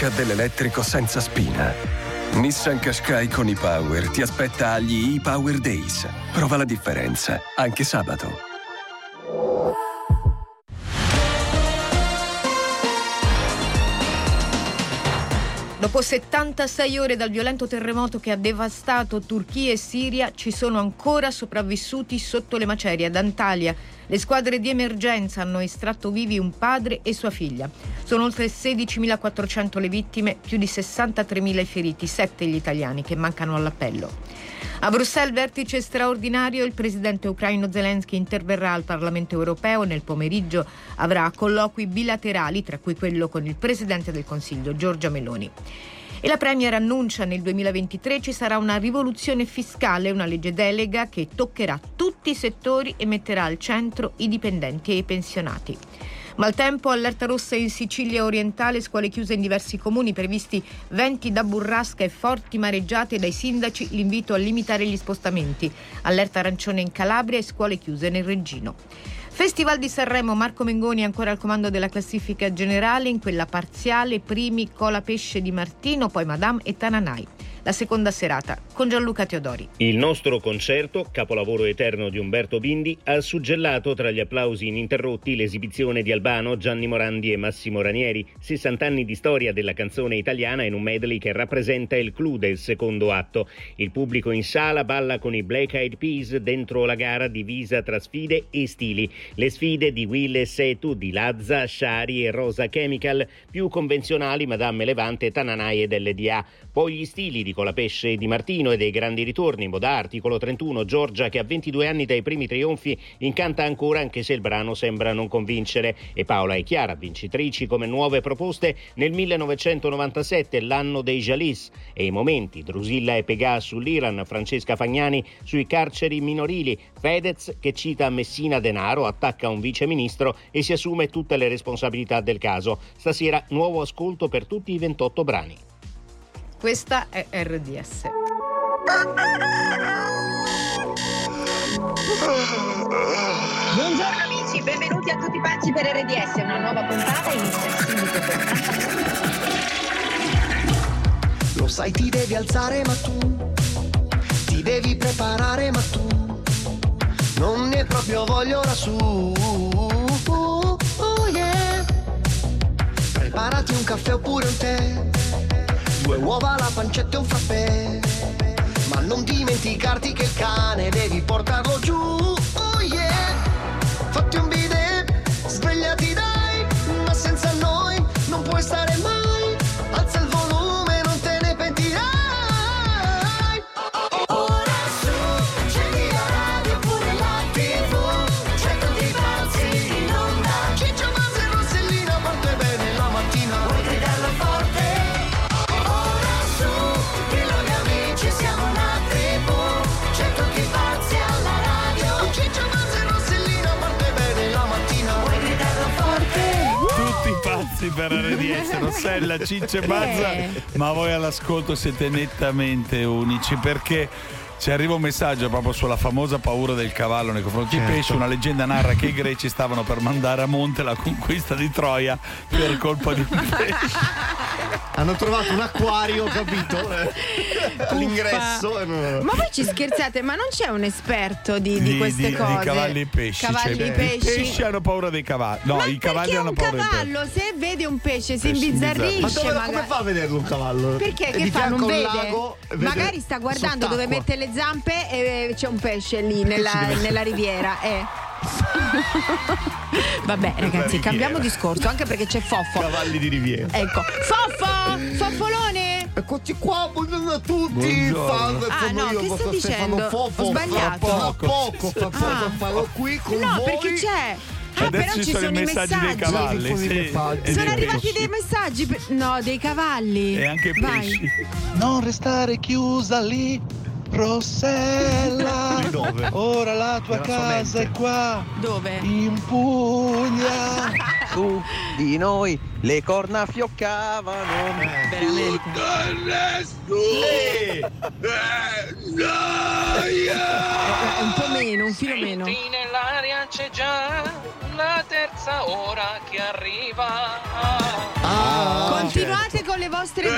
tocca dell'elettrico senza spina. Nissan Qashqai con e-Power ti aspetta agli e-Power Days. Prova la differenza, anche sabato. Dopo 76 ore dal violento terremoto che ha devastato Turchia e Siria, ci sono ancora sopravvissuti sotto le macerie ad Antalya. Le squadre di emergenza hanno estratto vivi un padre e sua figlia. Sono oltre 16.400 le vittime, più di 63.000 i feriti, 7 gli italiani che mancano all'appello. A Bruxelles, vertice straordinario, il presidente ucraino Zelensky interverrà al Parlamento europeo. Nel pomeriggio avrà colloqui bilaterali, tra cui quello con il presidente del Consiglio, Giorgia Meloni. E la Premier annuncia nel 2023 ci sarà una rivoluzione fiscale, una legge delega che toccherà tutti i settori e metterà al centro i dipendenti e i pensionati. Maltempo, allerta rossa in Sicilia orientale, scuole chiuse in diversi comuni, previsti venti da burrasca e forti mareggiate dai sindaci, l'invito a limitare gli spostamenti. Allerta arancione in Calabria e scuole chiuse nel Reggino. Festival di Sanremo, Marco Mengoni ancora al comando della classifica generale, in quella parziale, primi Cola Pesce di Martino, poi Madame e Tananai la seconda serata con Gianluca Teodori. Il nostro concerto, capolavoro eterno di Umberto Bindi, ha suggellato tra gli applausi ininterrotti l'esibizione di Albano, Gianni Morandi e Massimo Ranieri, 60 anni di storia della canzone italiana in un medley che rappresenta il clou del secondo atto. Il pubblico in sala balla con i Black Eyed Peas dentro la gara divisa tra sfide e stili. Le sfide di Will e Setu, di Lazza, Shari e Rosa Chemical, più convenzionali Madame Levante, Tananai e dell'EDA. Poi gli stili di Colapesce e Di Martino e dei grandi ritorni, Modà, articolo 31, Giorgia che a 22 anni dai primi trionfi incanta ancora anche se il brano sembra non convincere e Paola e Chiara, vincitrici come nuove proposte nel 1997, l'anno dei Jalis e i momenti, Drusilla e Pegà sull'Iran, Francesca Fagnani sui carceri minorili, Fedez che cita Messina Denaro, attacca un viceministro e si assume tutte le responsabilità del caso. Stasera nuovo ascolto per tutti i 28 brani. Questa è RDS. Buongiorno amici, benvenuti a tutti pazzi per RDS, una nuova puntata inizia subito Lo sai ti devi alzare ma tu ti devi preparare ma tu non ne proprio voglio ora su. Oh, yeah. Preparati un caffè oppure un tè Due uova, la pancetta e un frappè. Ma non dimenticarti che il cane devi portarlo giù. Oh yeah! Fatti un bidet, Pazzi per RDS, Rossella, Ciccio e Bazza, Eh. ma voi all'ascolto siete nettamente unici perché ci arriva un messaggio proprio sulla famosa paura del cavallo nei confronti Certo. di pesce. Una leggenda narra che i greci stavano per mandare a monte la conquista di Troia per colpa di un pesce. Hanno trovato un acquario, capito? Eh, All'ingresso. Ma voi ci scherzate, ma non c'è un esperto di, di queste di- cose? di cavalli e pesci. Cavalli cioè, e pesci. I pesci hanno paura dei cavalli. No, ma i cavalli hanno un paura dei pesci. cavallo se vede un pesce si Pesci imbizzarrisce Ma dove, magari. come fa a vederlo un cavallo? Perché che di fa? Non un vede? lago, vede Magari sta guardando dove sott'acqua. mette le zampe e c'è un pesce lì nella, nella riviera. Eh. Vabbè, ragazzi, cambiamo discorso anche perché c'è Foffo. Cavalli di riviera. Ecco, Foffo! Foffolone! Eccoci qua, buongiorno a tutti. Buongiorno. Ah, no, io, che Stefano dicendo? Fofo. Ho sbagliato. Fra poco, fra poco Ah. farò qui con No, voi. perché c'è. Ah, Adesso però ci ci sono sono i i messaggi dei messaggi. cavalli. Sì, messaggi. e Sono dei arrivati pesci. dei messaggi. per- No, dei cavalli. E anche Vai. pesci. Non restare chiusa lì, Rossella. Dove? Ora la tua casa è qua, Dove? in Puglia. Su di noi Le corna fioccavano. Veramente. Eh, un po' meno, un filo meno. nell'aria c'è già la terza ora che arriva. Ah, Continuate con le vostre.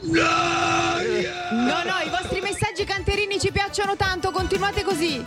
No, no, i vostri messaggi canterini ci piacciono tanto, continuate così.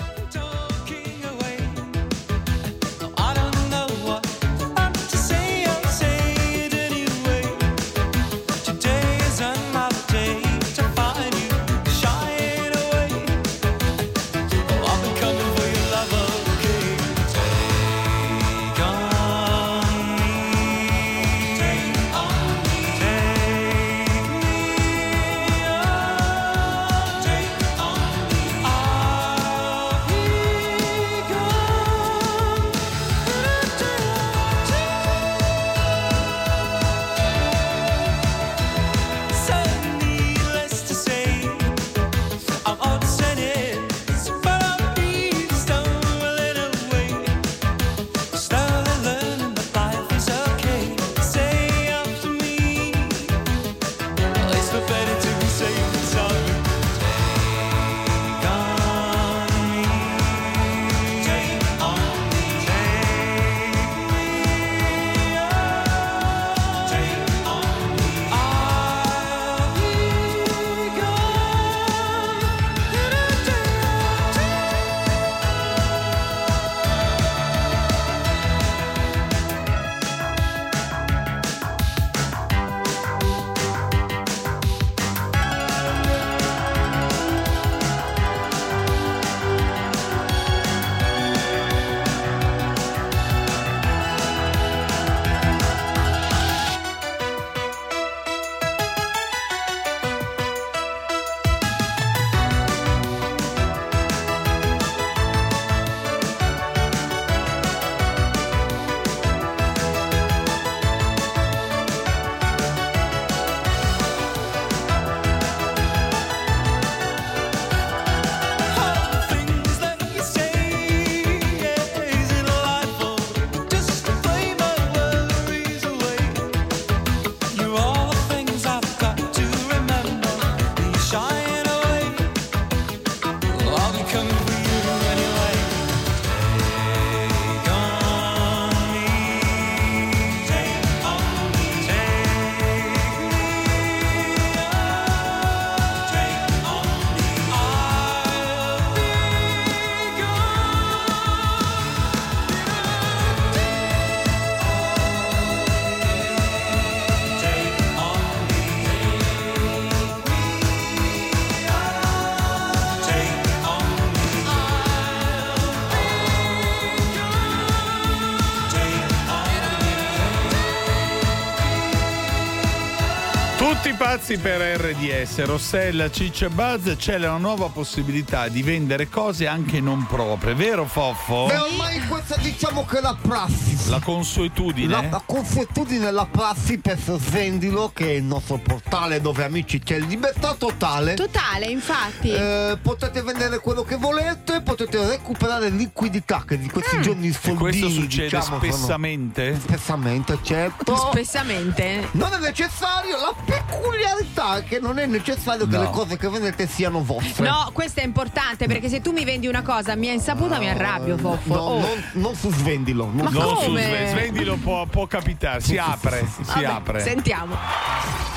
Pazzi per RDS, Rossella, Ciccia e Buzz, c'è la nuova possibilità di vendere cose anche non proprie, vero Foffo? Beh, ormai questa diciamo che è la prassi. La consuetudine? La, la consuetudine, la prassi per Svendilo, che è il nostro portale dove amici c'è libertà totale. Totale, infatti. Eh, potete vendere quello che volete, potete recuperare liquidità che di questi giorni E sfoldini questo succede diciamo, sono- spessamente? Spessamente, certo. Spessamente. Non è necessario, la peculiarità è che non è necessario che No. le cose che vendete siano vostre. No, questo è importante perché se tu mi vendi una cosa a mia insaputa mi arrabbio, Foffo. No, Oh. non, non su svendilo. Non Ma su- Non su come? Sve- Svendilo può, può capitare, si apre, si Vabbè, apre. Sentiamo.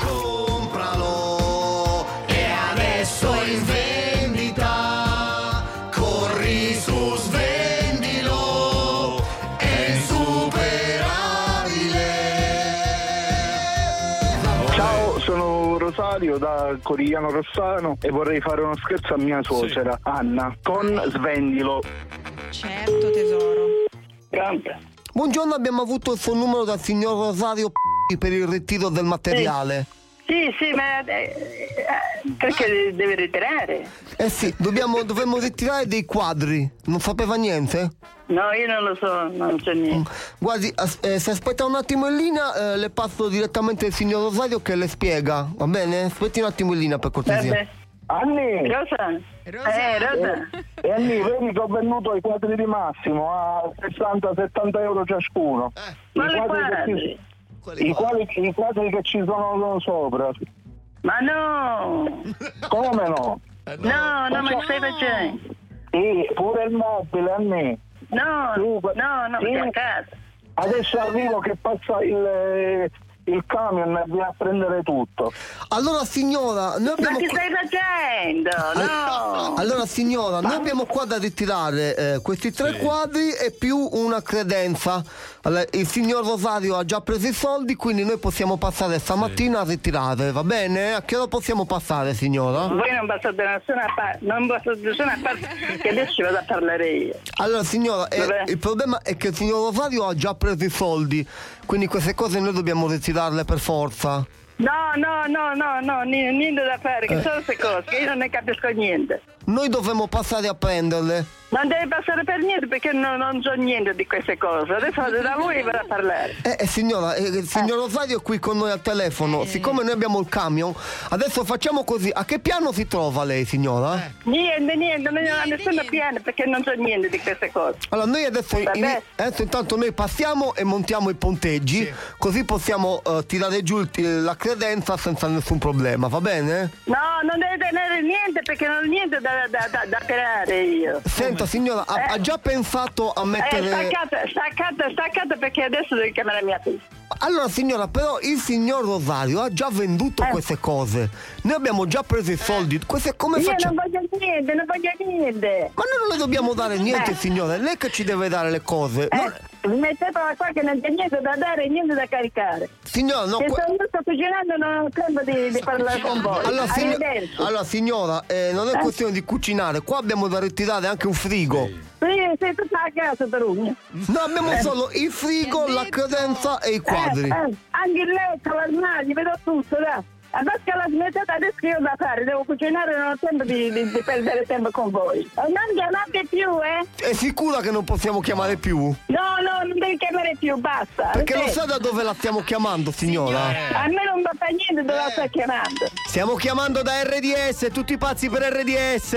Compralo Rosario da Corigliano Rossano e vorrei fare uno scherzo a mia suocera Anna con Svendilo. Certo, tesoro. Grande. Buongiorno, abbiamo avuto il suo numero dal signor Rosario P- per il ritiro del materiale. Sì, sì, ma eh, eh, perché deve ritirare? Eh sì, dobbiamo, dovremmo ritirare dei quadri. Non sapeva niente? No, io non lo so, non c'è niente. Guardi, as- eh, se aspetta un attimo in linea, eh, le passo direttamente il signor Rosario che le spiega, va bene? Aspetti un attimo in linea per cortesia. Vabbè. Anni! Rosa? Rosa. Eh, Rosa? E Anni, vedi che ho venduto i quadri di Massimo a 60-70 euro ciascuno. Ma I le quadri che quadri? I, quali, I quadri che ci sono sopra. Ma no! Come no? No, no, ma che stai facendo? Sì, pure il mobile a me. No, Sì, no, no, sì. a casa. Adesso arrivo che passa il, il camion viene a prendere tutto. Allora signora, noi Ma abbiamo che qua- stai facendo? No! Allora signora, noi abbiamo qua da ritirare eh, questi tre quadri e più una credenza. Allora, il signor Rosario ha già preso i soldi, quindi noi possiamo passare stamattina a ritirare, va bene? A che ora possiamo passare signora? Voi non passate da nessuna parte, non passate da nessuna parte che adesso ci vado a parlare io. Allora signora, eh, il problema è che il signor Rosario ha già preso i soldi, quindi queste cose noi dobbiamo ritirarle per forza. No, no, no, no, no, ni- niente da fare, che sono queste cose, che io non ne capisco niente. Noi dovremmo passare a prenderle. Non deve passare per niente perché non, non so niente di queste cose. Adesso da lui vado a parlare. Eh, eh, signora, eh, il signor Rosario è qui con noi al telefono. Siccome noi abbiamo il camion, adesso facciamo così. A che piano si trova lei, signora? Niente, niente, non ho nessuno piano perché non so niente di queste cose. Allora noi adesso, in- adesso intanto noi passiamo e montiamo i ponteggi, così possiamo eh, tirare giù il- la credenza senza nessun problema, va bene? No, non deve tenere niente perché non ho niente da, da, da, da tirare io. Senta signora, ha, ha già pensato a Eh, mettere... staccata, staccata, staccata perché adesso devo chiamare mia figlia. Allora signora, però il signor Rosario ha già venduto queste cose. Noi abbiamo già preso i soldi. Queste come Io facciamo? non voglio niente, non voglio niente. Ma noi non le dobbiamo dare niente, Eh. signore. Lei che ci deve dare le cose. No, Eh, mettetela qua che non c'è niente da dare e niente da caricare. Signora, no, que- sto, sto cucinando non ho tempo di, di parlare con voi. Allora, signo- allora, signora, eh, non è Eh. questione di cucinare. Qua abbiamo da ritirare anche un frigo. Sì, sei tutta a casa per uno. No, abbiamo solo il frigo, la credenza e i quadri. Eh, eh, anche il letto, l'armadio, vedo tutto, dai. Adesso che la smettete, adesso che io da fare, devo cucinare, non ho tempo di, di- di perdere tempo con voi. Eh, Non chiamate più, eh? È sicura che non possiamo chiamare più? No, no, non devi chiamare più, basta. Perché lo Sì. sa da dove la stiamo chiamando, signora? A me non fa niente dove la stai chiamando. Stiamo chiamando da RDS, tutti pazzi per RDS.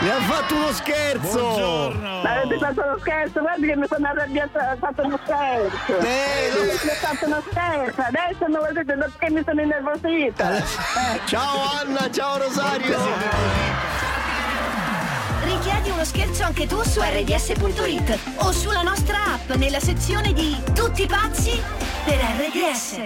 Mi ha fatto uno scherzo. Ma avete fatto uno scherzo, guardi che mi sono arrabbiata, ho fatto uno scherzo. Eh, non- Mi ho fatto uno scherzo, adesso non vedete perché mi sono innervosita. Eh. Ciao Anna, ciao Rosario. Richiedi uno scherzo anche tu su rds.it o sulla nostra app nella sezione di Tutti pazzi per RDS.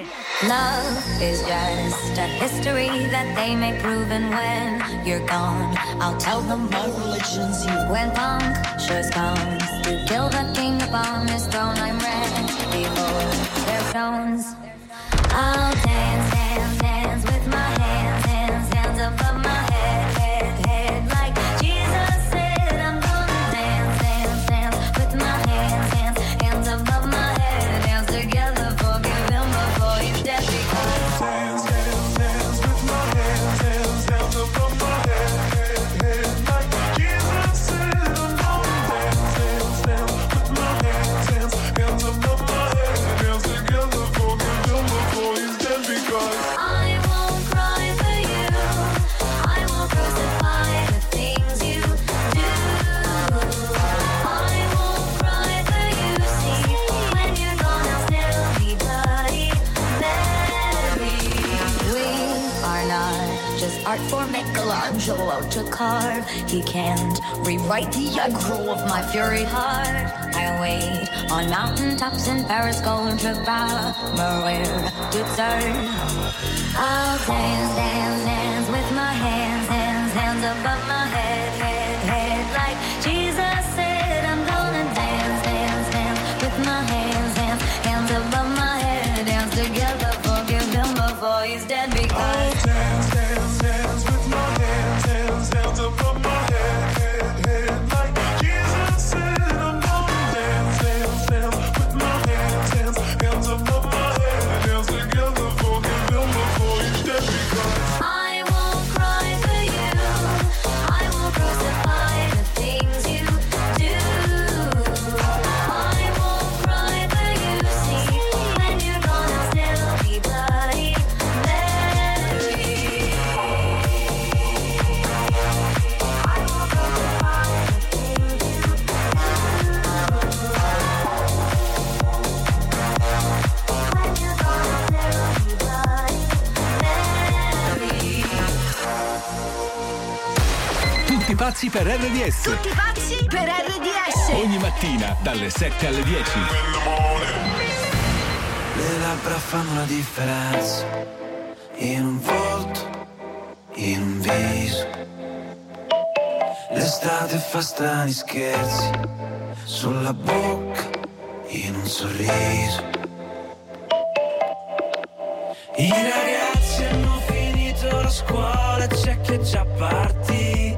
Love is just a history that they may prove, and when you're gone, I'll tell them my religion's you. When punctures comes to kill the king upon his throne, I'm ready for their stones. I'll dance, the grow of my fury heart. I wait on mountaintops in Paris, to Maria to turn. I'll dance, dance, dance with my hands, hands, hands above my pazzi per RDS. Tutti pazzi per RDS. Ogni mattina dalle 7 alle 10. Le labbra fanno la differenza in un volto, in un viso. L'estate fa strani scherzi sulla bocca, in un sorriso. I ragazzi hanno finito la scuola, c'è chi è già partito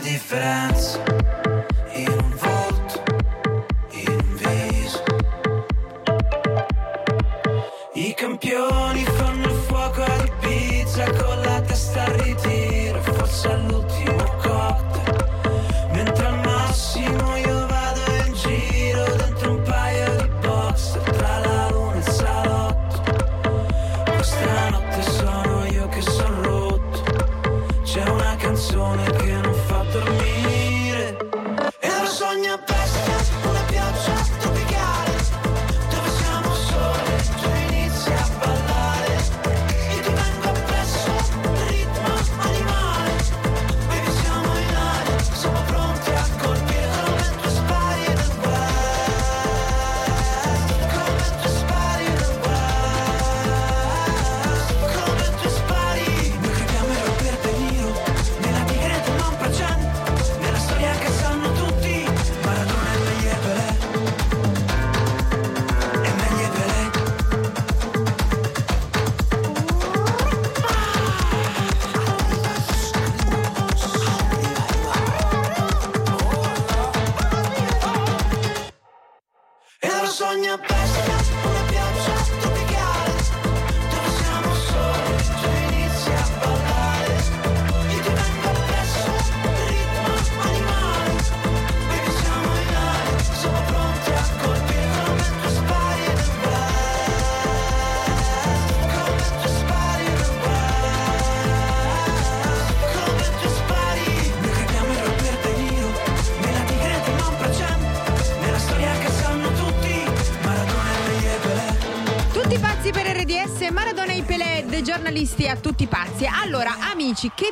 differenza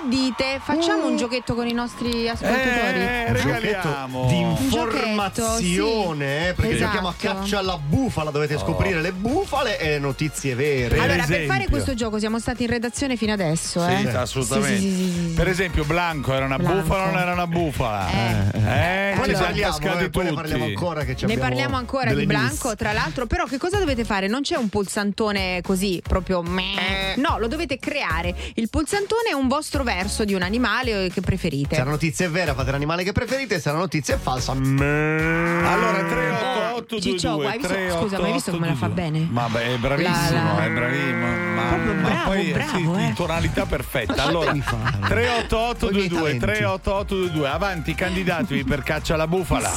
che dite? Facciamo un giochetto con i nostri ascoltatori? Eh, regaliamo. di informazione, eh, perché Esatto. giochiamo a caccia alla bufala, dovete scoprire le bufale e le notizie vere. allora, per fare questo gioco siamo stati in redazione fino adesso, Sì, eh? assolutamente. Sì, sì, sì, sì, sì. Per esempio, Blanco era una Blanco. bufala o non era una bufala? Eh, Poi ne ci siamo parliamo, eh, poi ne parliamo ancora che ci Ne abbiamo parliamo ancora di news. Blanco, tra l'altro, però che cosa dovete fare? Non c'è un pulsantone così proprio meh. No, lo dovete creare. Il pulsantone è un vostro verso di un animale che preferite. Se la notizia è vera, fate l'animale che preferite, se la notizia è falsa. Allora, 388 Ciccio, hai visto- scusa, ma hai visto come la fa bene? Ma beh, è bravissimo, La- la- è bravissimo. Ma, Proprio ma bravo, poi bravo, sì, eh. in tonalità perfetta. Allora, 38822 38822 avanti, candidatevi per caccia alla bufala.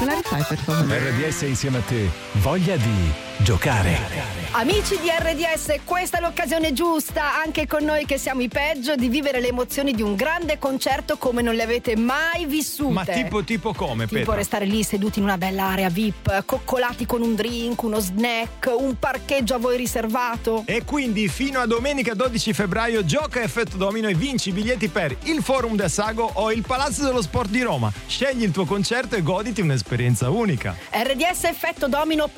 Me la rifai per favore? RDS insieme a te. Voglia di giocare. Amici di RDS, questa è l'occasione giusta, anche con noi che siamo i peggio, di vivere le emozioni di un grande concerto come non le avete mai vissute. Ma tipo, tipo come, Tipo Petra? restare lì seduti in una bella area VIP, coccolati con un drink, uno snack, un parcheggio a voi riservato. E quindi fino a domenica 12 febbraio gioca effetto domino e vinci i biglietti per il Forum del Sago o il Palazzo dello Sport di Roma. Scegli il tuo concerto e goditi un'esperienza unica. RDS effetto domino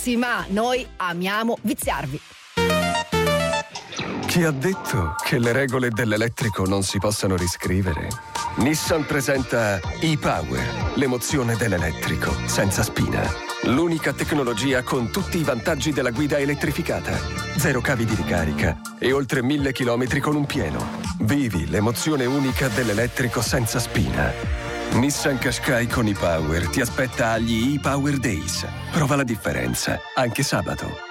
poltronissima, noi amiamo viziarvi. Chi ha detto che le regole dell'elettrico non si possano riscrivere? Nissan presenta e-Power, l'emozione dell'elettrico, senza spina. L'unica tecnologia con tutti i vantaggi della guida elettrificata. Zero cavi di ricarica e oltre mille chilometri con un pieno. Vivi l'emozione unica dell'elettrico senza spina. Nissan Qashqai con e-Power ti aspetta agli e-Power Days. Prova la differenza, anche sabato.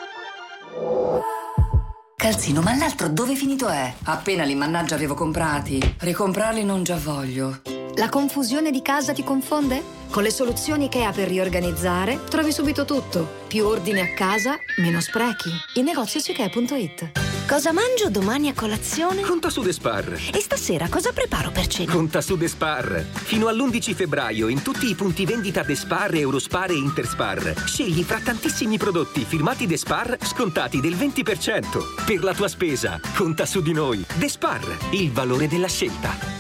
Calzino, ma l'altro dove finito è? Appena li mannaggia avevo comprati. Ricomprarli non già voglio. La confusione di casa ti confonde? Con le soluzioni IKEA per riorganizzare trovi subito tutto. Più ordine a casa, meno sprechi. Il negozio su Ikea.it. Cosa mangio domani a colazione? Conta su Despar. E stasera cosa preparo per cena? Conta su Despar. Fino all'11 febbraio in tutti i punti vendita Despar, Eurospar e Interspar. Scegli fra tantissimi prodotti firmati Despar scontati del 20%. Per la tua spesa, conta su di noi. Despar, il valore della scelta.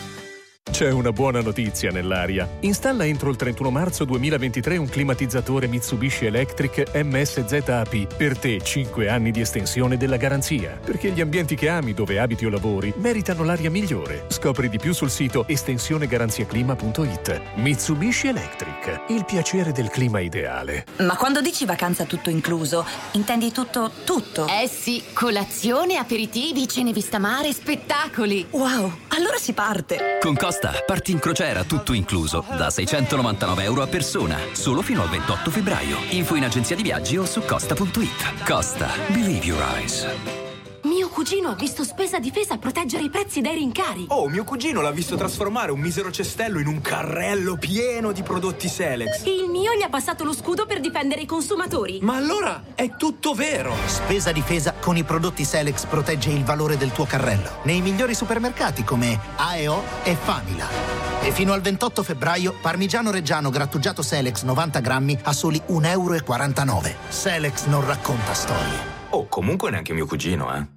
C'è una buona notizia nell'aria. Installa entro il 31 marzo 2023 un climatizzatore Mitsubishi Electric MSZAP. Per te 5 anni di estensione della garanzia. Perché gli ambienti che ami dove abiti o lavori meritano l'aria migliore. Scopri di più sul sito estensionegaranziaclima.it. Mitsubishi Electric. Il piacere del clima ideale. Ma quando dici vacanza tutto incluso, intendi tutto, tutto? Eh sì, colazione, aperitivi, cene vista mare, spettacoli. Wow, allora si parte. Con Costa parti in crociera tutto incluso da 699 euro a persona, solo fino al 28 febbraio. Info in agenzia di viaggi o su costa.it. Costa, believe your eyes. Mio cugino ha visto spesa difesa proteggere i prezzi dai rincari. Oh, mio cugino l'ha visto trasformare un misero cestello in un carrello pieno di prodotti Selex. Il mio gli ha passato lo scudo per difendere i consumatori. Ma allora è tutto vero! Spesa difesa con i prodotti Selex protegge il valore del tuo carrello. Nei migliori supermercati come AEO e Famila. E fino al 28 febbraio, parmigiano reggiano grattugiato Selex 90 grammi a soli 1,49 euro. Selex non racconta storie. Oh, comunque neanche mio cugino, eh.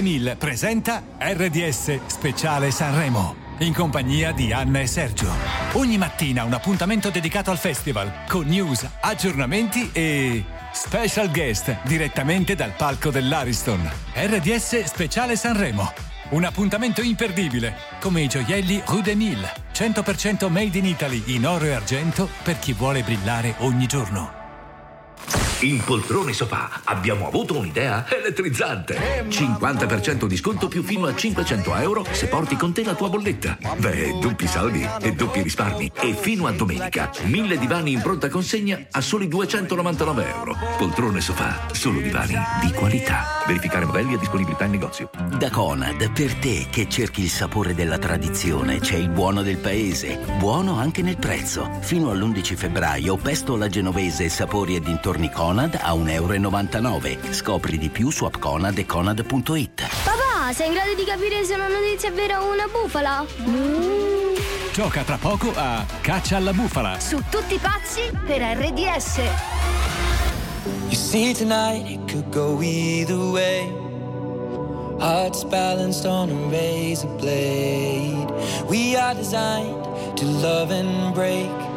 Mille presenta RDS Speciale Sanremo. In compagnia di Anna e Sergio. Ogni mattina un appuntamento dedicato al festival con news, aggiornamenti e special guest direttamente dal palco dell'Ariston. RDS Speciale Sanremo. Un appuntamento imperdibile, come i gioielli Rue des Mille. 100% made in Italy in oro e argento per chi vuole brillare ogni giorno. In Poltrone Sofà abbiamo avuto un'idea elettrizzante. 50% di sconto più fino a 500 euro se porti con te la tua bolletta. Beh, doppi saldi e doppi risparmi. E fino a domenica, 1000 divani in pronta consegna a soli 299 euro. Poltrone Sofà, solo divani di qualità. Verificare modelli e disponibilità in negozio. Da Conad, per te che cerchi il sapore della tradizione, c'è il buono del paese. Buono anche nel prezzo. Fino all'11 febbraio, pesto alla genovese, sapori e dintorni Conad a 1,99 euro. Scopri di più su appconad e conad.it. Papà, sei in grado di capire se una notizia è vera o una bufala? Gioca tra poco a Caccia alla bufala. Su tutti pazzi per RDS. You see tonight it could go either way. Hearts balanced on a razor blade. We are designed to love and break,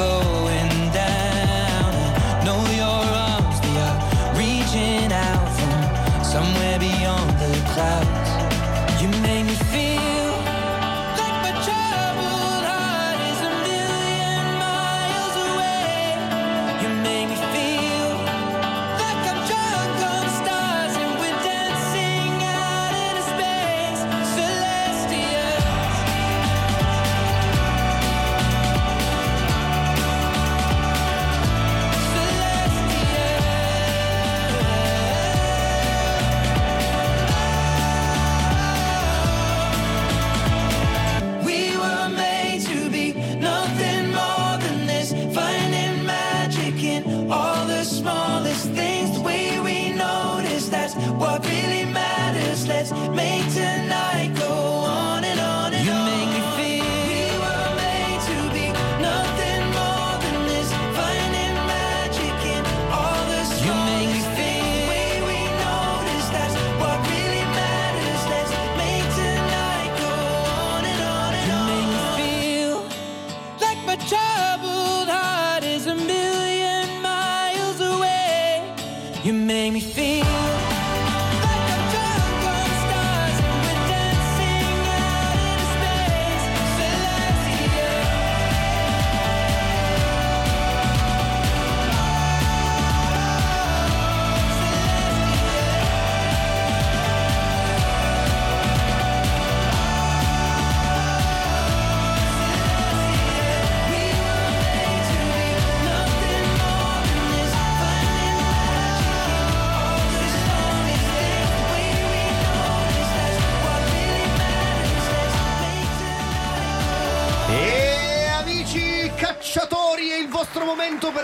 When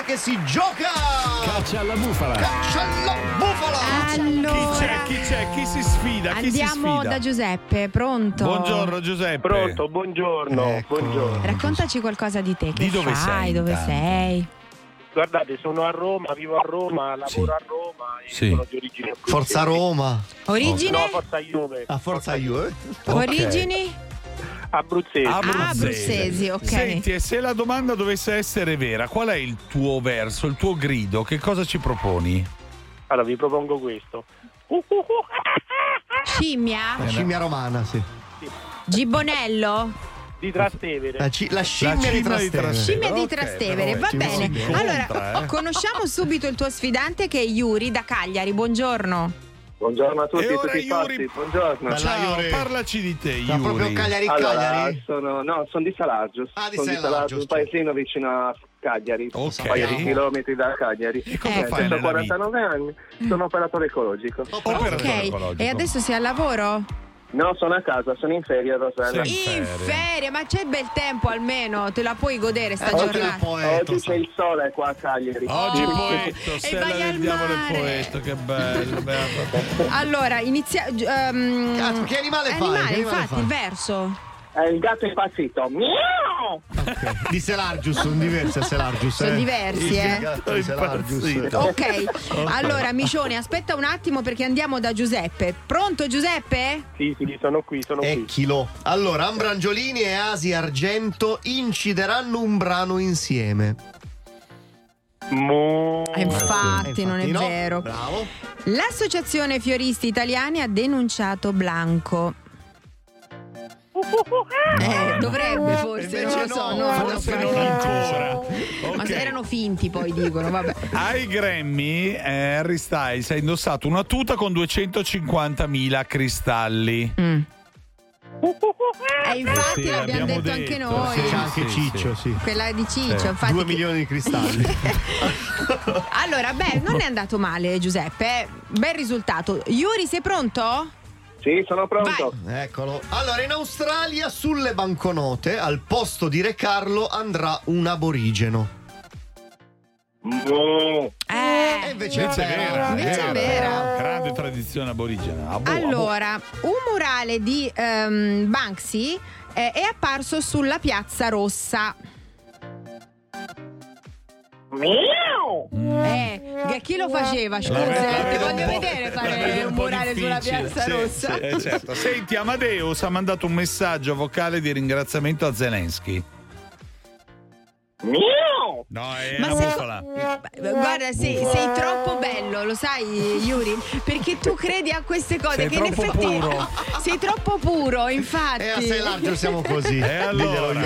perché si gioca! Caccia alla bufala! Caccia alla bufala! Allora, Chi c'è? Chi c'è? Chi si sfida? Chi si andiamo sfida? da Giuseppe, pronto? Buongiorno Giuseppe. Pronto, buongiorno, buongiorno. Raccontaci qualcosa di te. Che Di dove fai? sei, Dove sei? Guardate, sono a Roma, vivo a Roma, lavoro a Roma e Sì. sono di origine. Forza Roma! Origine? No, Forza Juve. A Forza Juve? Origini? Abruzzese. Ah, abruzzesi, ok. Senti, e se la domanda dovesse essere vera, qual è il tuo verso, il tuo grido? Che cosa ci proponi? Allora, vi propongo questo. Scimmia? La scimmia romana, sì. Gibbonello? Di Trastevere. La, ci- la scimmia, di Trastevere. Scimmia di Trastevere, però va bene. Allora, eh. conosciamo subito il tuo sfidante che è Yuri da Cagliari. Buongiorno. Buongiorno a tutti, E ora tutti Yuri- pazzi, buongiorno. Ciao, parlaci di te, Ma Yuri. proprio Cagliari Allora, Cagliari? sono, no, sono di Salargius. Ah, di sono Salargius, un paesino vicino a Cagliari, Ok. un paio di chilometri da Cagliari. E cosa Eh, fai ho nella 49 anni, sono operatore ecologico. Operatore Ok, ecologico. e adesso sei al lavoro? No, sono a casa, sono in ferie, Rosella. Sei in In ferie. ma c'è bel tempo almeno, te la puoi godere sta Oggi, giornata. oggi c'è il sole qua a Cagliari. Oggi Oh, poetto, e vai del al diavolo e mare. poetto, che bello, beato. Allora, inizia. ehm, Cazzo, che animale fai? Animale, Che animale infatti, fai? il verso. È il gatto impazzito. Miau! Di Selargius, sono diversi a Selargius. Sono eh. diversi, Il eh. gatto di Selargius. Ok, allora Micione, aspetta un attimo perché andiamo da Giuseppe. Pronto Giuseppe? Sì, sì, sono qui, sono qui. Ecchilo. Allora, Ambrangiolini e Asi Argento incideranno un brano insieme. Mo- Eh, infatti, Eh, non è infatti no. vero. Bravo. L'associazione Fioristi Italiani ha denunciato Blanco. Eh, dovrebbe forse, non lo Invece so, no, no, Forse no, non no. ancora. Ma Ok. se erano finti poi dicono, vabbè. Ai Grammy eh, Harry Styles ha indossato una tuta con 250.000 cristalli. Mm. Eh, infatti Sì, l'abbiamo abbiamo detto, anche detto, noi. sì, C'è anche Ciccio, sì. Quella di Ciccio, Eh, infatti. Due che- milioni di cristalli. Allora, beh, non è andato male, Giuseppe. eh. Bel risultato. Yuri, sei pronto? Sì, sono pronto. Eccolo. Allora, in Australia sulle banconote al posto di recarlo andrà un aborigeno. Mo- Eh, E invece, è vera, Invece è vera. Grande tradizione aborigena. Boh. Allora, un murale di ehm, Banksy eh, è apparso sulla piazza rossa. Miau! Eh, che chi lo faceva? Scusa, La- la eh, ti voglio un vedere fare un po' murale sulla piazza Sì, rossa. sì, eh, certo. Senti, Amadeus ha mandato un messaggio vocale di ringraziamento a Zelensky. Miau! No, è Ma una se- bufala. Guarda, sei, sei troppo bello, lo sai, Yuri? Perché tu credi a queste cose Sei che in effetti puro. sei troppo puro, infatti. E a Selargio siamo così. E allora?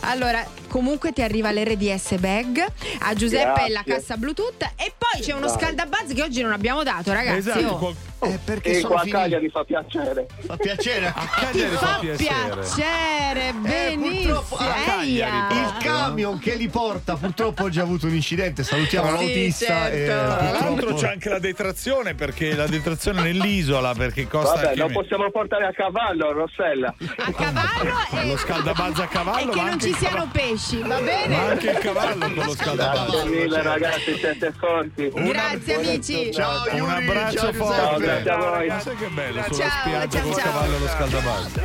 Allora, comunque ti arriva l'RDS bag, a Giuseppe la Grazie. cassa Bluetooth e poi c'è uno scaldabuzz che oggi non abbiamo dato, ragazzi. Esatto, oh. Eh, perché E sono qua a. Cagliari fa piacere. Fa piacere. a Ti Cagliari fa fa piacere. piacere, purtroppo benissimo. a Cagliari, Eia. però. Il camion che li porta purtroppo ha già avuto un incidente. Salutiamo Sì, l'autista. certo. e Tra l'altro c'è anche la detrazione perché la detrazione nell'isola perché costa Vabbè, lo possiamo portare a cavallo, Rossella. A cavallo e, Lo scaldabazza a e cavallo che ma non ci siano cavallo- pesci, va bene? ma anche il cavallo con lo scaldabazza. Grazie mille ragazzi, siete forti. Grazie amici. Ciao, Yuri, Un abbraccio ciao, forte. Grazie a voi. Ragazzi, che bello sulla Ciao, spiaggia ciao, col ciao. cavallo e lo scaldabazza.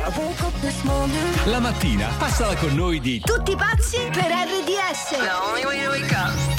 La mattina passala con noi di Tutti pazzi per RDS. Ma perché sei andata via? Mi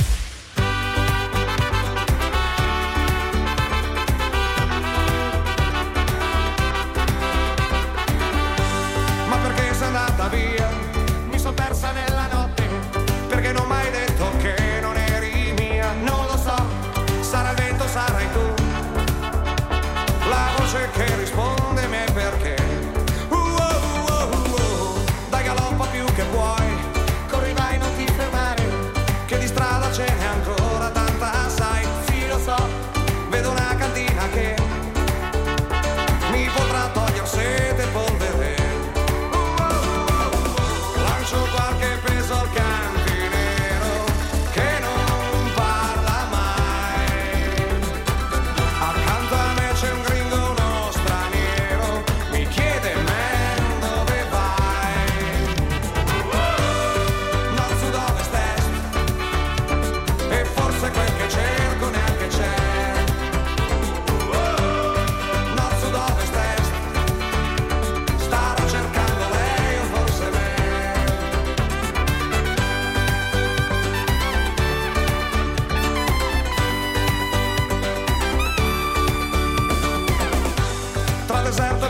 cosas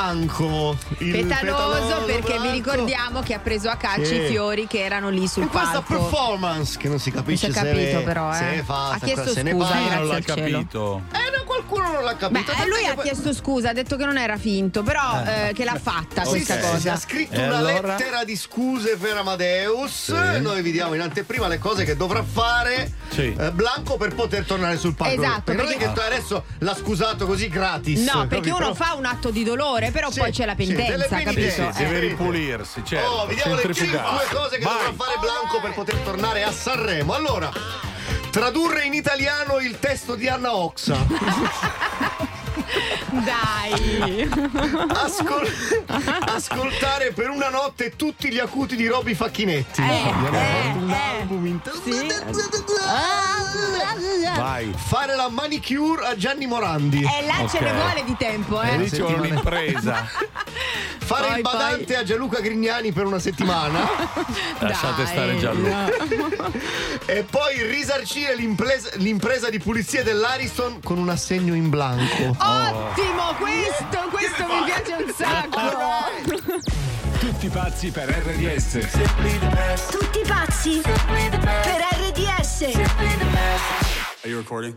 blanco. Il Petaloso perché vi blanco. ricordiamo che ha preso a calci Sì. i fiori che erano lì sul E questa palco. performance che non si capisce Non si è se capito ne- però, se eh. ne fa, Ha chiesto se ne scusa, parla. grazie non l'ha capito. Eh, no, qualcuno non l'ha Beh, capito. eh, tant'è lui ha poi- chiesto scusa, ha detto che non era finto, però eh, che l'ha fatta questa Sì, cosa. Ha scritto E una allora? lettera di scuse per Amadeus. Noi vi diamo in anteprima le cose che dovrà fare Sì. eh, Blanco per poter tornare sul palco. Esatto, Perché, non è che tu adesso l'ha scusato così gratis. No, perché capito? uno fa un atto di dolore, però Sì, poi c'è la sì, penitenza, penitenze, capito? sì, Eh. Deve ripulirsi, certo. Oh, vediamo le. 5 cose che Vai. dovrà fare Blanco per poter tornare a Sanremo. Allora, tradurre in italiano il testo di Anna Oxa. Dai. Ascol- ascoltare per una notte tutti gli acuti di Roby Facchinetti. Abbiamo fatto un album in- Vai. Fare la manicure a Gianni Morandi. E là ce ne vuole di tempo, E eh. lì ci vuole un'impresa. Fare Poi, il badante a Gianluca Grignani per una settimana. Lasciate Dai. stare già lui. e poi risarcire l'impresa, l'impresa di pulizia dell'Ariston con un assegno in blanco. Ottimo, questo, questo mi piace un sacco. Tutti pazzi per RDS. Tutti pazzi per RDS. Are you recording?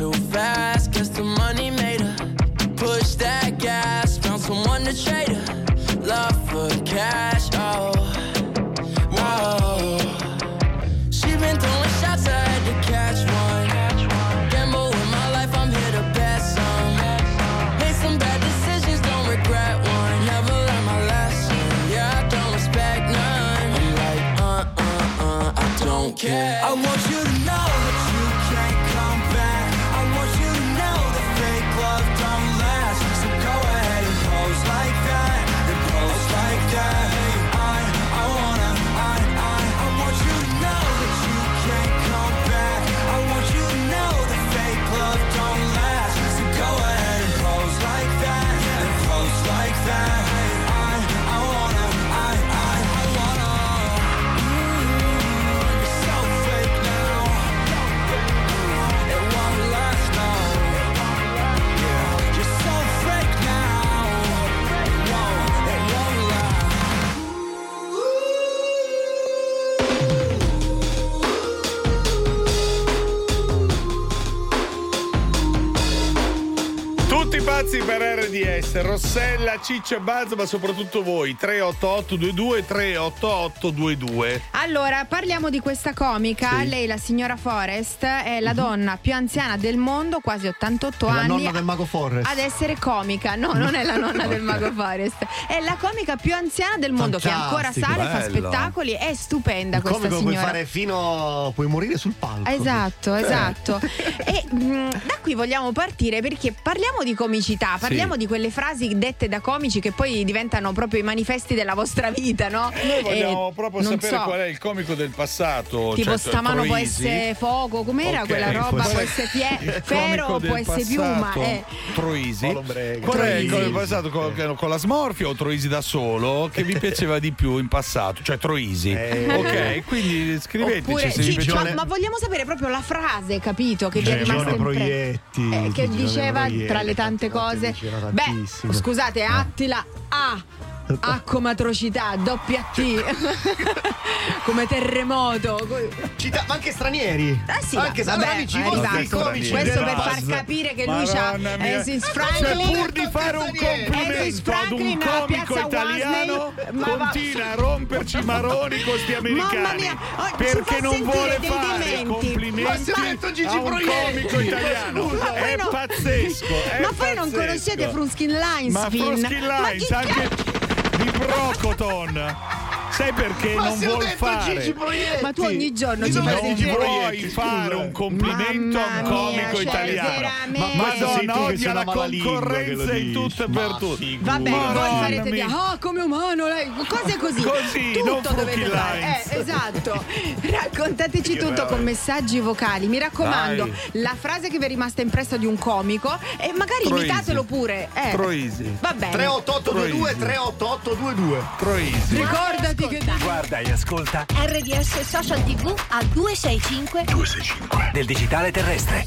too fast. Guess the money made her push that gas. Found someone to trade her love for cash. Oh, oh. She been throwing shots, I had to catch one. Gamble with my life, I'm here to bet some. Made some bad decisions, don't regret one. Never learned my lesson. Yeah, I don't respect none. I'm like, uh, uh, uh, I don't care. I Ciccia Buzz, ma soprattutto voi. 38822 38822. Allora, parliamo di questa comica. Sì. Lei, la signora Forrest, è la donna più anziana del mondo, quasi 88 È la anni. nonna del mago Forrest. Ad essere comica, no, non è la nonna del mago Forrest, è la comica più anziana del mondo che ancora Fantastico, sale, fa bello. spettacoli. È stupenda Il questa comico lo puoi fare fino. puoi morire sul palco. Esatto, Eh. esatto. E mh, da qui vogliamo partire perché parliamo di comicità, parliamo Sì. di quelle frasi dette da comici che poi diventano proprio i manifesti della vostra vita, no? Noi vogliamo E proprio non sapere so, qual è il comico del passato. Tipo cioè, stamano può essere fuoco, com'era Ok, quella roba? può Può essere- fie- comico può essere piuma. Eh. Troisi. Lombrega. Qual è il comico del passato con, con la smorfia o Troisi da solo che vi piaceva di più in passato? Cioè Troisi. Ok, quindi scriveteci Oppure, se vi sì, piaceva. ma, ma vogliamo sapere proprio la frase, capito? Che vi è Gigione rimasta impressa. Proietti. Eh, che diceva Proietti, tra le tante cose. Beh, tantissimo. Scusate, Attila ha A come atrocità, doppia T. come terremoto. Cita- ma anche stranieri. Eh sì, anche vabbè, amici vostri arrivato. comici. Questo per far capire che lui c'ha Madonna mia. Asis Cioè, Franklin. pur di fare un complimento ad un comico italiano, Wasney, ma continua a romperci i maroni con sti americani. Mamma mia, oh, perché fa non vuole fare complimenti Ma si è detto Gigi a un comico italiano. Scusa. È Ma no. pazzesco. è Ma poi non conoscete Fruskin Lines, Ma? Fruskin Ma Lines, chi anche di Brocoton. Sai perché Ma non detto fare? Gigi Proietti. Ma tu ogni giorno ci non fai sentire vuoi fare un complimento a un Mamma comico cioè, italiano. Ma Madonna, odia la concorrenza in tutto e per tutto. Vabbè, voi Madonna farete dire, ah, come umano lei, cose così. Così, tutto non dovete fare. Eh, esatto. Raccontateci tutto bello. con messaggi vocali. Mi raccomando, Dai. la frase che vi è rimasta impressa di un comico e magari Troisi. imitatelo pure. Eh. Troisi. Va bene. 38822 38822. Troisi. Ricordati che Guarda e ascolta RDS Social TV al 265 del digitale terrestre.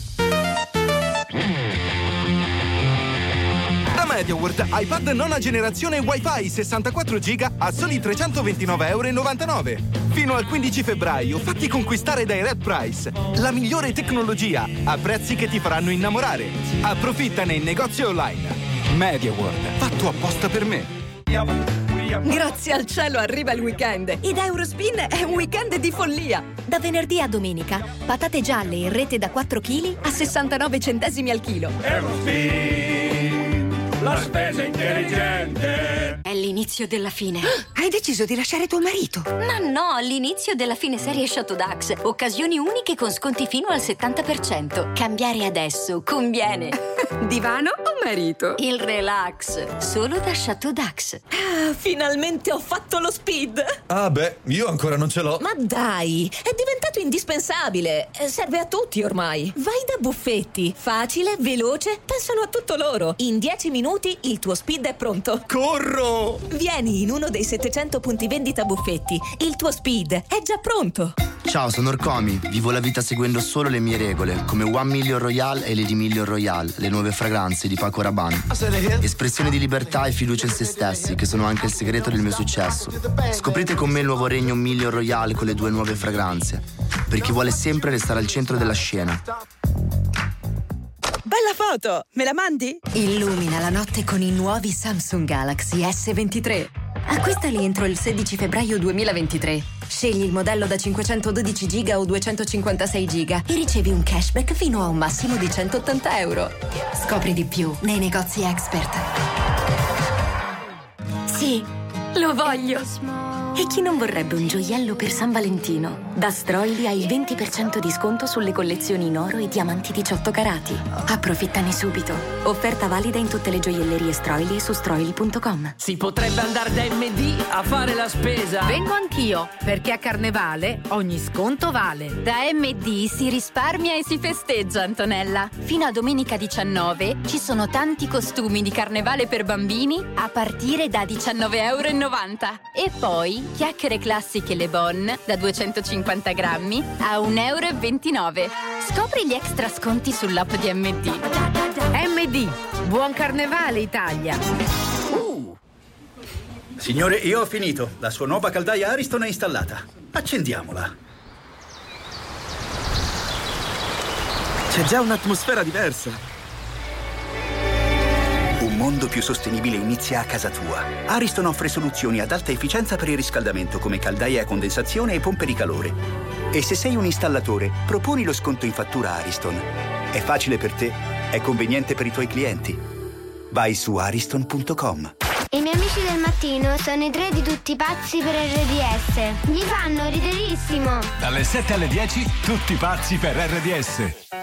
Da MediaWorld, iPad nona generazione Wi-Fi 64 GB a soli 329,99 euro. Fino al 15 febbraio fatti conquistare dai Red Price, la migliore tecnologia a prezzi che ti faranno innamorare. Approfittane in negozi online. MediaWorld, fatto apposta per me. Grazie al cielo arriva il weekend e da Eurospin è un weekend di follia. Da venerdì a domenica, patate gialle in rete da 4 kg A 69 centesimi al chilo. La spesa intelligente. È l'inizio della fine. Hai deciso di lasciare tuo marito? Ma no, l'inizio della fine serie Chateau Dax. Occasioni uniche con sconti fino al 70%. Cambiare adesso conviene. Divano o marito? Il relax. Solo da Chateau Dax. Ah, finalmente ho fatto lo speed! Ah beh, io ancora non ce l'ho. Ma dai, è diventato indispensabile. Eh, Serve a tutti ormai. Vai da Buffetti. Facile, veloce, pensano a tutto loro. In 10 minuti il tuo speed è pronto. Corro! Vieni in uno dei 700 punti vendita Buffetti. Il tuo speed è già pronto. Ciao, sono Orcomi. Vivo la vita seguendo solo le mie regole, come One Million Royale e Lady Million Royale, le nuove fragranze di Paco Rabanne. Espressione di libertà e fiducia in se stessi, che sono anche il segreto del mio successo. Scoprite con me il nuovo regno Million Royale con le due nuove fragranze, per chi vuole sempre restare al centro della scena. Bella foto! Me la mandi? Illumina la notte con i nuovi Samsung Galaxy S23. Acquistali entro il 16 febbraio 2023. Scegli il modello da 512 giga o 256 giga e ricevi un cashback fino a un massimo di 180 euro. Scopri di più nei negozi expert. Sì, lo voglio. E chi non vorrebbe un gioiello per San Valentino? Da Strolli hai il 20% di sconto sulle collezioni in oro e diamanti 18 carati. Approfittane subito. Offerta valida in tutte le gioiellerie Stroili e su stroili.com. Si potrebbe andare da MD a fare la spesa. Vengo anch'io, perché a Carnevale ogni sconto vale. Da MD si risparmia e si festeggia, Antonella. Fino a domenica 19 ci sono tanti costumi di Carnevale per bambini a partire da 19,90 euro. E poi chiacchiere classiche Le Bon da 250 grammi a 1,29 euro. Scopri gli extra sconti sull'app di MD. MD, buon carnevale Italia! Signore, io ho finito. La sua nuova caldaia Ariston è installata. Accendiamola. C'è già un'atmosfera diversa. Mondo più sostenibile inizia a casa tua. Ariston offre soluzioni ad alta efficienza per il riscaldamento come caldaie a condensazione e pompe di calore. E se sei un installatore, proponi lo sconto in fattura Ariston. È facile per te, è conveniente per i tuoi clienti. Vai su ariston.com. I miei amici del mattino sono i tre di tutti pazzi per RDS. Mi fanno riderissimo. Dalle 7 alle 10, tutti pazzi per RDS.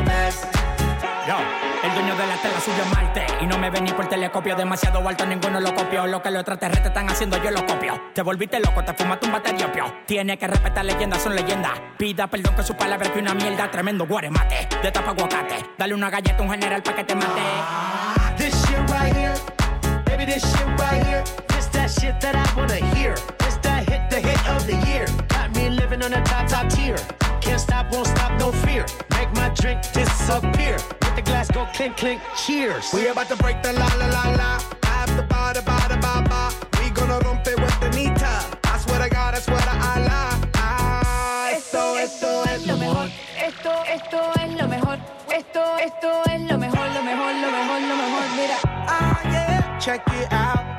El Y no me ven ni por telescopio Demasiado alto, ninguno lo copió. Lo que los extraterrestres están haciendo, yo lo copio. Te volviste loco, te fumaste un bate de opio. Tiene que respetar leyendas, son leyendas. Pida perdón que su palabra que una mierda. Tremendo guaremate, de tapa aguacate. Dale una galleta a un general pa' que te mate. This shit right here, baby, this shit right here. This that shit that I wanna hear. This that hit, the hit of the year. Got me living on a top, top tier. Can't stop, won't stop, no fear. Make my drink disappear. Let the glass go clink, clink, cheers. We about to break the la la la la. After ba da ba da ba ba. We gonna rompe with the nita. I swear to God, I swear to Allah. Ah, esto, esto es lo mejor. Esto, esto es lo mejor. Esto, esto es lo mejor, lo mejor, lo mejor, lo mejor. Mira. Ah, yeah. Check it out,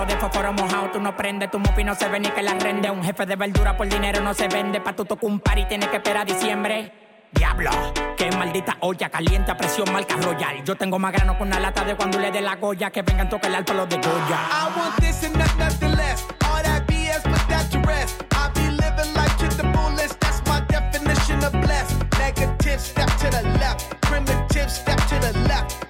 Palo de fósforo mojado, tú no prendes, tu mopi no se ve ni que la rende. Un jefe de verdura por dinero no se vende, pa' tu tocar un par y tienes que esperar diciembre. Diablo, qué maldita olla caliente a presión marca royal. Yo tengo más grano con una lata de cuando le dé la goya que vengan tocar el palo de Goya. I want this and not nothing less. All that BS, put that to rest. I be living life to the fullest. That's my definition of blessed. Negative, step to the left. Primitive, step to the left.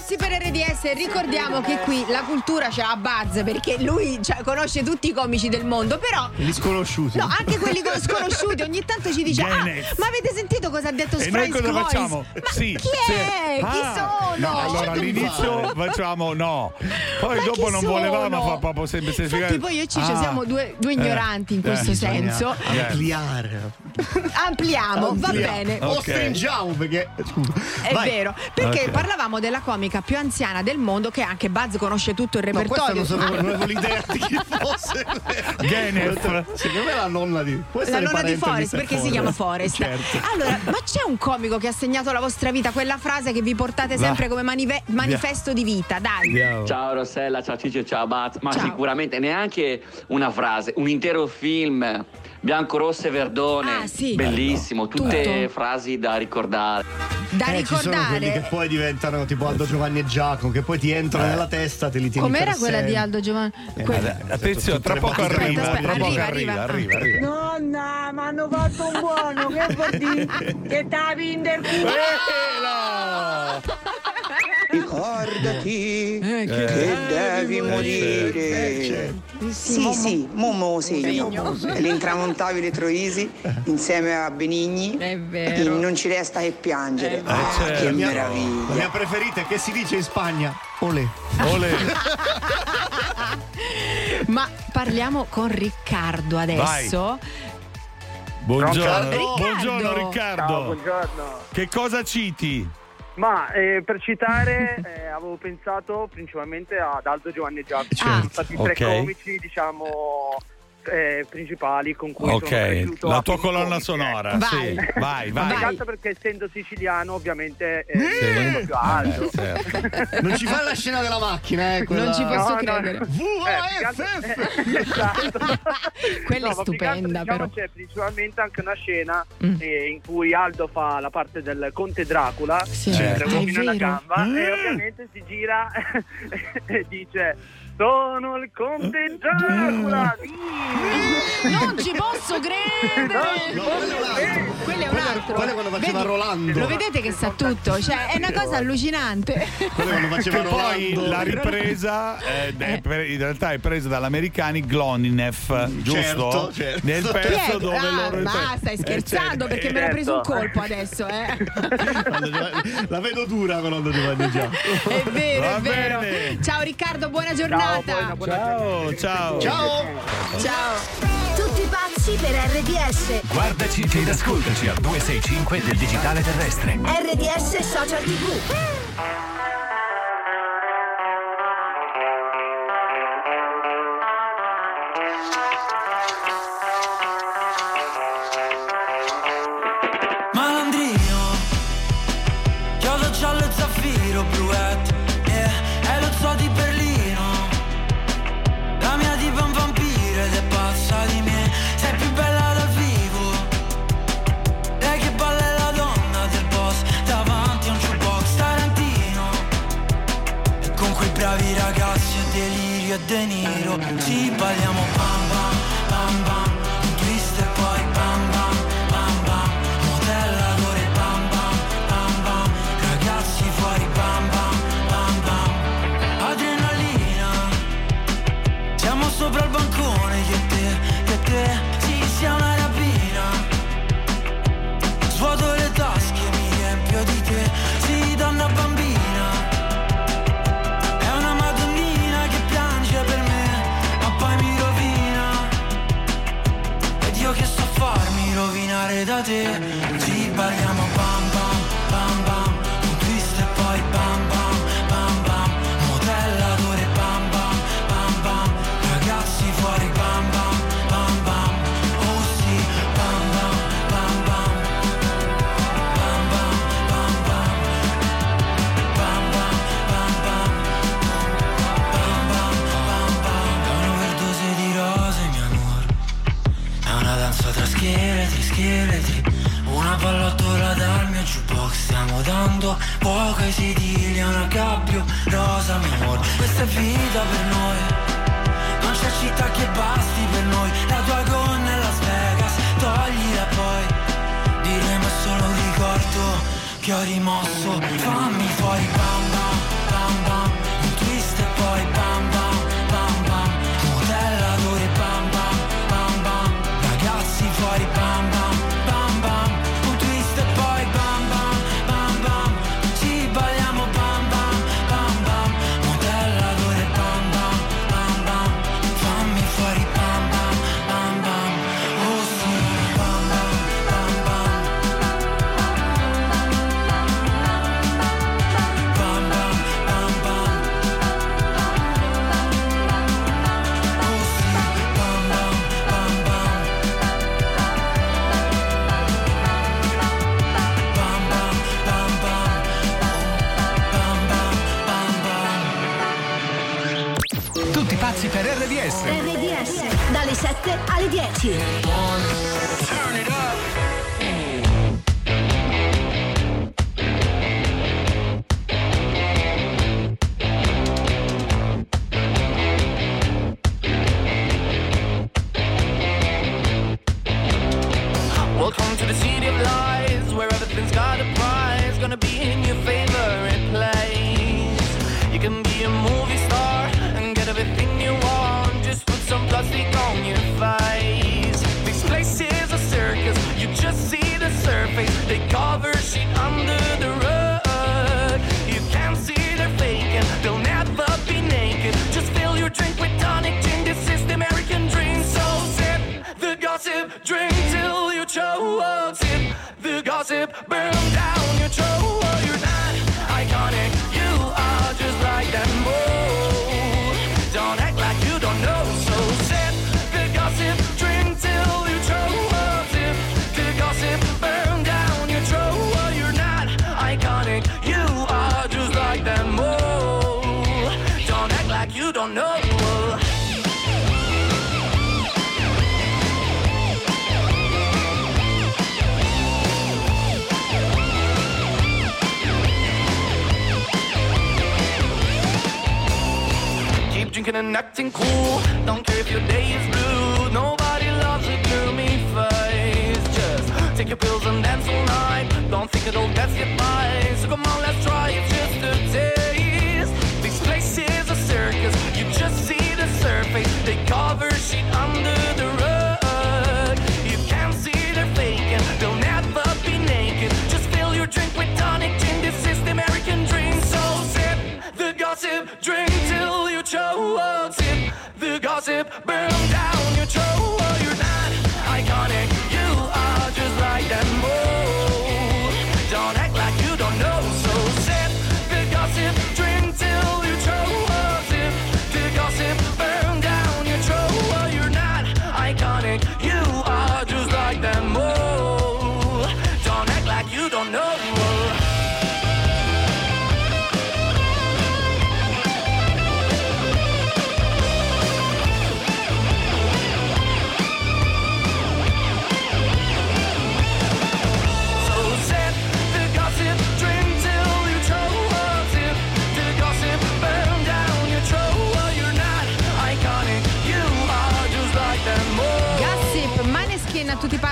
pazzi per RDS, ricordiamo che qui la cultura c'ha a Buzz perché lui cioè, conosce tutti i comici del mondo, però Gli sconosciuti. No, anche quelli con- sconosciuti ogni tanto ci dice Ah, ma avete sentito cosa ha detto E noi cosa Boys? facciamo? Ma sì, chi sì. è? Chi Ah, sono? No, allora all'inizio facciamo no. Poi Ma dopo chi non sono? volevamo fa proprio sempre Infatti poi io e Ciccio Ah. siamo due, due Eh. ignoranti in Eh, questo bisogna senso. Ampliare. Ampliamo, va bene. O Ok. stringiamo perché. È Vai. vero, perché Ok. parlavamo della comica più anziana del mondo che anche Buzz conosce tutto il No, questa repertorio. non sapevo, non avevo l'idea di chi fosse. Genef. Secondo me è la nonna di. La nonna di Forrest, perché si chiama Forrest. Certo. Allora, ma c'è un comico che ha segnato la vostra vita, quella frase che vi portate sempre come manive- manifesto di vita, dai. Ciao Rossella, ciao Ciccio, ciao Baz. Ma Ciao. sicuramente neanche una frase, un intero film. Bianco, rosso e verdone. Ah, sì. Bellissimo, tutte Tutto. frasi da ricordare. Da Eh, ci sono quelli che ricordare. poi diventano tipo Aldo Giovanni e Giacomo, che poi ti entrano nella testa, te li tieni Com'era per quella di sempre. Aldo Giovanni? Eh, Que- vabbè, Attenzione, tra poco Aspetta, arriva, aspetta, tra poco arriva, arriva, arriva. arriva, arriva. Nonna, mi hanno fatto un buono, che vuol dire? Che t'ha vinto il culo? Ricordati Eh, che, che- devi Eh, morire. certo. Sì, sì, mo me lo segno. L'intramontabile Troisi insieme a Benigni. È vero. Non ci resta che piangere. Ah, certo. che La mia- meraviglia. La mia preferita che si dice in Spagna. Olè. Olè. Ma parliamo con Riccardo adesso. Buongiorno, Riccardo. buongiorno Riccardo. Ciao, buongiorno. Che cosa citi? Ma eh, per citare eh, avevo pensato principalmente ad Aldo Giovanni Giacomo, sono stati i tre comici diciamo eh, principali con cui sono Ok, cresciuto la tua colonna sonora, ecco. sì. Vai, vai. Altro perché essendo siciliano ovviamente eh, Sì. è molto più alto. Eh, certo. Non ci fai la scena della macchina, eh? quella- Non ci posso No, no. credere. Eh, più che altro- eh, esatto. Quella No, è che altro, stupenda, diciamo, però. C'è principalmente anche una scena Mm. eh, in cui Aldo fa la parte del conte Dracula, Sì. Certo. gamba, Mm. e ovviamente si gira e dice sono il conte Dracula, Non ci posso credere! Quello è un altro. quello è quando faceva Vedi? Rolando. Lo vedete che sa tutto? Cioè, è una cosa allucinante. Quello quando faceva Che poi la ripresa eh, pre- in realtà è presa dall'americani Gloninef, giusto? Certo, certo. Nel pezzo è? dove Ah, loro basta, stai Eh, scherzando certo. perché me l'ha preso un Certo. colpo adesso, eh. La vedo dura con Giovanni già. È vero, Va è vero. bene. Ciao Riccardo, buona giornata. Ciao, ciao. Ciao. Ciao. Tutti pazzi per RDS. Guardaci ed ascoltaci al 265 del digitale terrestre. RDS Social TV. And acting cool. Don't care if your day is blue. Nobody loves a gloomy face. Just take your pills and dance all night. Don't think it'll get you by. So come on, let's try it just a taste. This place is a circus. You just see the surface. They cover shit under the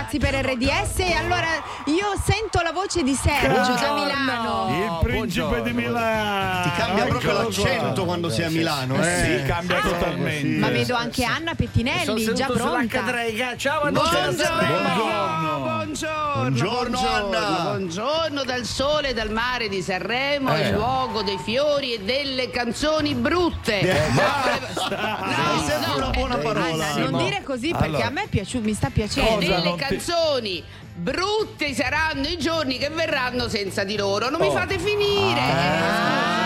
Pazzi per RDS. E allora voce di Sergio da Milano. Il principe di Milano. Ti cambia proprio l'accento qua. quando sei a Milano, eh. Sì, cambia totalmente. Ma vedo anche Anna Pettinelli già pronta. sull'H3. Ciao a Buongiorno. Buongiorno, Buongiorno, Anna. buongiorno dal sole e dal mare di Sanremo, Eh. il luogo dei fiori e delle canzoni brutte. Eh, No, una buona parola. Anna, non dire così perché Allora. a me è piaciuto, mi sta piacendo. delle canzoni brutte saranno i giorni che verranno senza di loro. Non mi Oh. fate finire. Ah. Allora,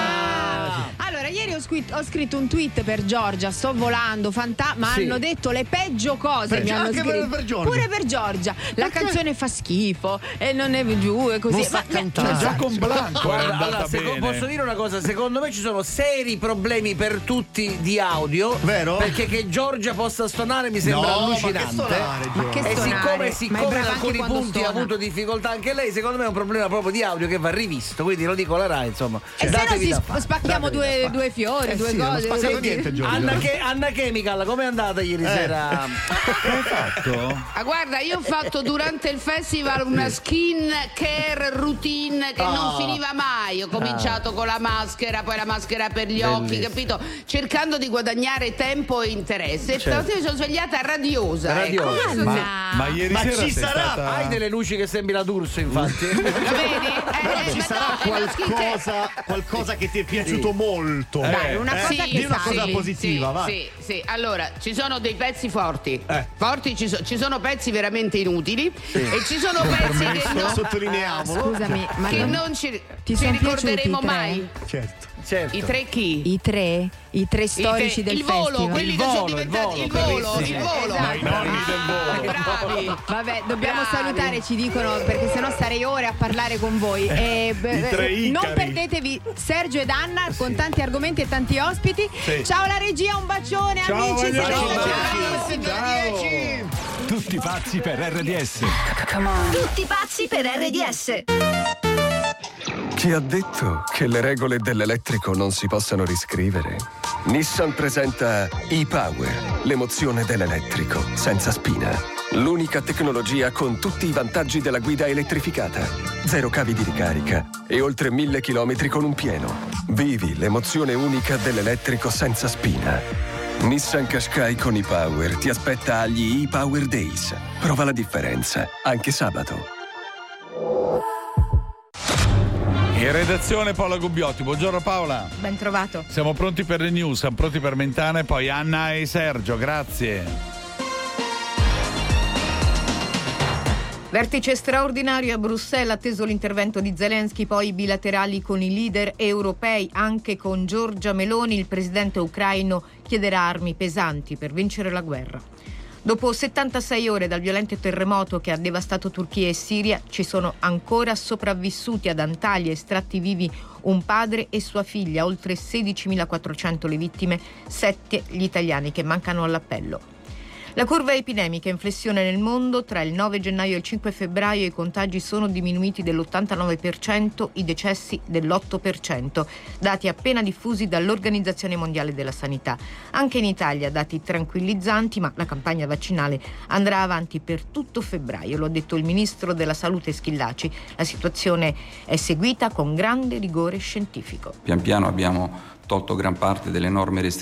ieri ho, scritto un tweet per Giorgia, sto volando, fanta- ma Sì. hanno detto le peggio cose. Per mi hanno anche per- scritto. per Giorgia? Pure per Giorgia. La canzone fa schifo e non è giù e così. Non Ma- cantare. Già con Blanco Guarda, allora, seco- posso dire una cosa? Secondo me ci sono seri problemi per tutti di audio. Vero? Perché che Giorgia possa stonare mi sembra No, ma che allucinante. stonare, Ma che e stonare? siccome, è siccome brava in alcuni punti ha stona. avuto difficoltà anche lei, secondo me è un problema proprio di audio che va rivisto. Quindi lo dico alla Rai, insomma. E se no si spacchiamo due, due fiori, Eh due sì, non cose. spaccato Vedi? niente, Giorgia. Anna, che, Anna Chemical, com'è andata ieri Eh. sera? Che hai fatto? Ah, guarda, io ho fatto durante il festival una skin care routine che non Ah. finiva mai. Ho cominciato con la maschera, poi la maschera per gli occhi, Bellissimo. capito? Cercando di guadagnare tempo e interesse. E Certo. stamattina mi sono svegliata radiosa. Radiosa. Ecco, Ma, sì. ma ieri Ma sera ci sarà? stata... Hai delle luci che sembri la D'Urso, infatti. Vedi? Eh, Però eh, ci sarà no, è qualcosa, qualcosa che ti è piaciuto molto. Dai, una cosa Sì, che di una sai. cosa positiva, sì. Sì, sì, allora ci sono dei pezzi forti. Eh. Forti ci, so- ci sono pezzi veramente inutili e ci sono pezzi che, Lo no- sottolineiamolo. Scusami, ma che non- non ci, Ti ci ricorderemo mai. Certo. Certo. I tre chi? I tre, i tre storici I tre- del il volo, festival. quelli Il che sono volo, il diventati il volo, volo, il volo. Esatto. Ma i nonni del volo. Bravi. Vabbè, dobbiamo Bravi. salutare, ci dicono, perché sennò starei ore a parlare con voi. E, beh, I tre eh, non perdetevi Sergio ed Anna con tanti argomenti e tanti ospiti. Sì. Ciao la regia, un bacione, Ciao, amici. siete ciao, bravissimi. Ciao. Tutti pazzi per RDS. Tutti pazzi per RDS. Chi ha detto che le regole dell'elettrico non si possano riscrivere? Nissan presenta e-Power, l'emozione dell'elettrico, senza spina. L'unica tecnologia con tutti i vantaggi della guida elettrificata. Zero cavi di ricarica e oltre mille chilometri con un pieno. Vivi l'emozione unica dell'elettrico senza spina. Nissan Qashqai con e-Power ti aspetta agli e-Power Days. Prova la differenza, anche sabato. In redazione Paola Gubbiotti. Buongiorno Paola. Ben trovato. Siamo pronti per le news, siamo pronti per Mentana e poi Anna e Sergio. Grazie. Vertice straordinario a Bruxelles, atteso l'intervento di Zelensky, poi bilaterali con i leader europei, anche con Giorgia Meloni, il presidente ucraino chiederà armi pesanti per vincere la guerra. Dopo 76 ore dal violento terremoto che ha devastato Turchia e Siria, ci sono ancora sopravvissuti ad Antalya, estratti vivi un padre e sua figlia, oltre 16.400 le vittime, 7 gli italiani che mancano all'appello. La curva epidemica in flessione nel mondo, tra il 9 gennaio e il 5 febbraio i contagi sono diminuiti dell'89%, i decessi dell'8%, dati appena diffusi dall'Organizzazione Mondiale della Sanità. Anche in Italia dati tranquillizzanti, ma la campagna vaccinale andrà avanti per tutto febbraio, lo ha detto il ministro della Salute Schillaci. La situazione è seguita con grande rigore scientifico. Pian piano abbiamo tolto gran parte delle norme restrittive